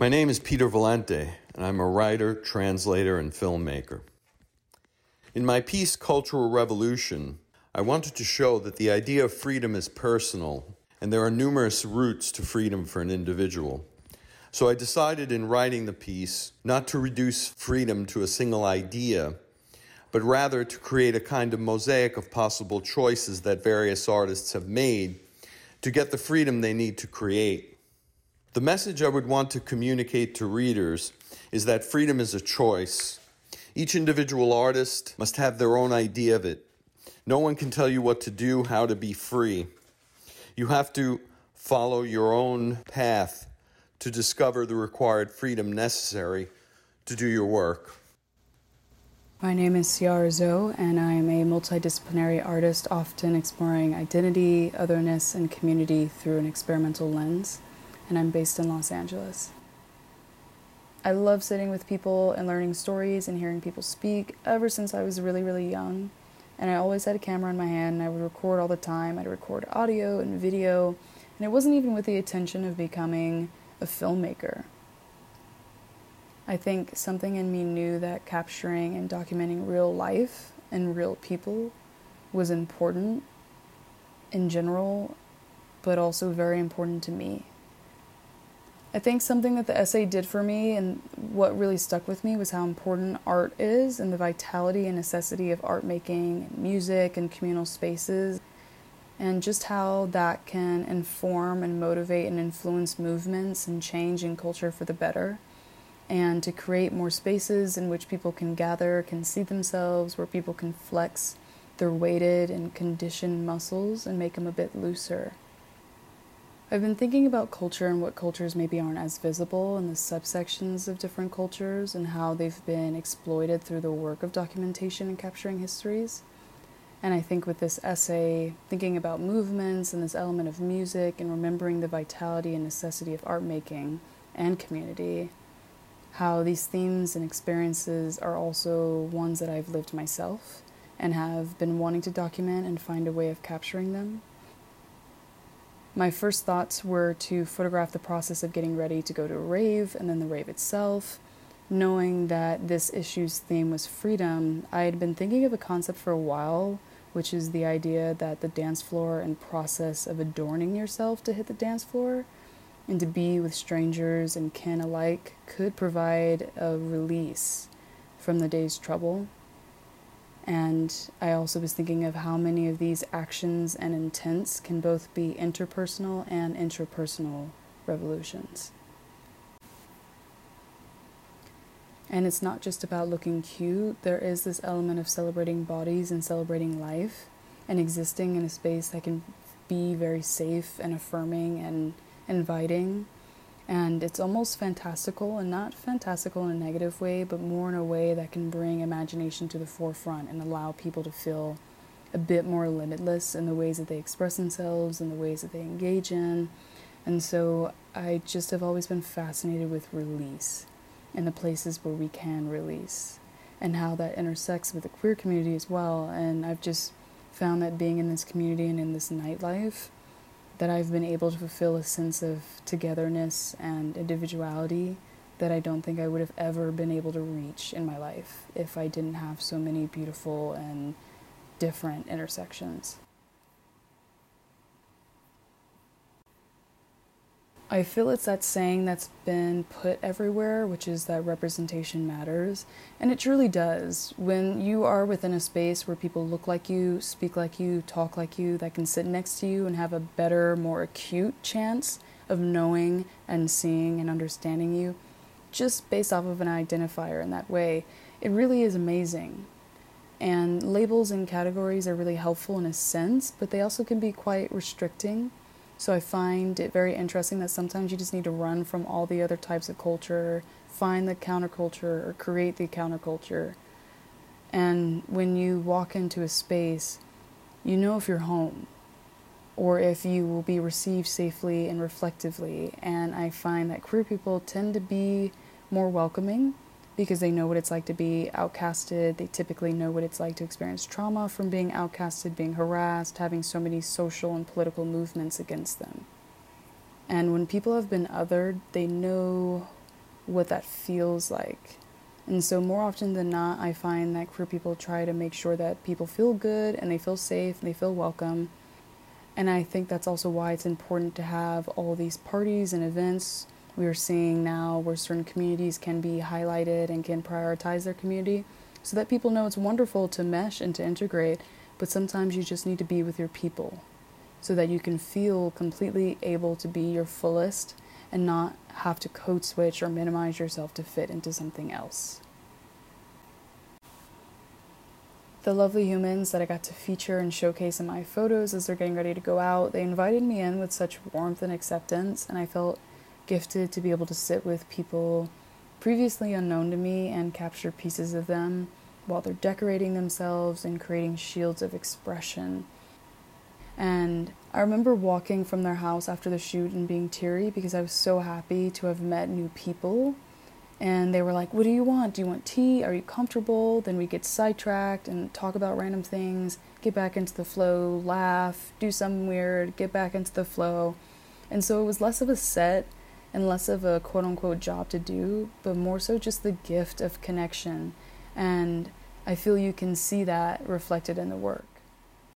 My name is Peter Valente, and I'm a writer, translator, and filmmaker. In my piece, Cultural Revolution, I wanted to show that the idea of freedom is personal, and there are numerous routes to freedom for an individual. So I decided in writing the piece not to reduce freedom to a single idea, but rather to create a kind of mosaic of possible choices that various artists have made to get the freedom they need to create. The message I would want to communicate to readers is that freedom is a choice. Each individual artist must have their own idea of it. No one can tell you what to do, how to be free. You have to follow your own path to discover the required freedom necessary to do your work. My name is Ciara Zoe, and I am a multidisciplinary artist, often exploring identity, otherness, and community through an experimental lens and I'm based in Los Angeles. I love sitting with people and learning stories and hearing people speak ever since I was really, really young. And I always had a camera in my hand and I would record all the time. I'd record audio and video, and it wasn't even with the intention of becoming a filmmaker. I think something in me knew that capturing and documenting real life and real people was important in general, but also very important to me. I think something that the essay did for me and what really stuck with me was how important art is and the vitality and necessity of art making, music, and communal spaces, and just how that can inform and motivate and influence movements and change in culture for the better. And to create more spaces in which people can gather, can see themselves, where people can flex their weighted and conditioned muscles and make them a bit looser. I've been thinking about culture and what cultures maybe aren't as visible and the subsections of different cultures and how they've been exploited through the work of documentation and capturing histories. And I think with this essay, thinking about movements and this element of music and remembering the vitality and necessity of art making and community, how these themes and experiences are also ones that I've lived myself and have been wanting to document and find a way of capturing them. My first thoughts were to photograph the process of getting ready to go to a rave and then the rave itself. Knowing that this issue's theme was freedom, I had been thinking of a concept for a while, which is the idea that the dance floor and process of adorning yourself to hit the dance floor and to be with strangers and kin alike could provide a release from the day's trouble. And I also was thinking of how many of these actions and intents can both be interpersonal and intrapersonal revolutions. And it's not just about looking cute, there is this element of celebrating bodies and celebrating life and existing in a space that can be very safe and affirming and inviting and it's almost fantastical and not fantastical in a negative way but more in a way that can bring imagination to the forefront and allow people to feel a bit more limitless in the ways that they express themselves and the ways that they engage in. And so i just have always been fascinated with release and the places where we can release and how that intersects with the queer community as well. And i've just found that being in this community and in this nightlife that I've been able to fulfill a sense of togetherness and individuality that I don't think I would have ever been able to reach in my life if I didn't have so many beautiful and different intersections. I feel it's that saying that's been put everywhere, which is that representation matters. And it truly does. When you are within a space where people look like you, speak like you, talk like you, that can sit next to you and have a better, more acute chance of knowing and seeing and understanding you, just based off of an identifier in that way, it really is amazing. And labels and categories are really helpful in a sense, but they also can be quite restricting so I find it very interesting that sometimes you just need to run from all the other types of culture, find the counterculture, or create the counterculture. And when you walk into a space, you know if you're home or if you will be received safely and reflectively. And I find that queer people tend to be more welcoming because they know what it's like to be outcasted. They typically know what it's like to experience trauma from being outcasted, being harassed, having so many social and political movements against them. And when people have been othered, they know what that feels like. And so, more often than not, I find that queer people try to make sure that people feel good and they feel safe and they feel welcome. And I think that's also why it's important to have all these parties and events we are seeing now where certain communities can be highlighted and can prioritize their community so that people know it's wonderful to mesh and to integrate, but sometimes you just need to be with your people so that you can feel completely able to be your fullest and not have to code switch or minimize yourself to fit into something else. The lovely humans that I got to feature and showcase in my photos as they're getting ready to go out, they invited me in with such warmth and acceptance, and I felt gifted to be able to sit with people previously unknown to me and capture pieces of them while they're decorating themselves and creating shields of expression. And I remember walking from their house after the shoot and being teary because I was so happy to have met new people. And they were like, What do you want? Do you want tea? Are you comfortable? Then we get sidetracked and talk about random things, get back into the flow, laugh, do something weird, get back into the flow. And so it was less of a set and less of a quote unquote job to do, but more so just the gift of connection. And I feel you can see that reflected in the work.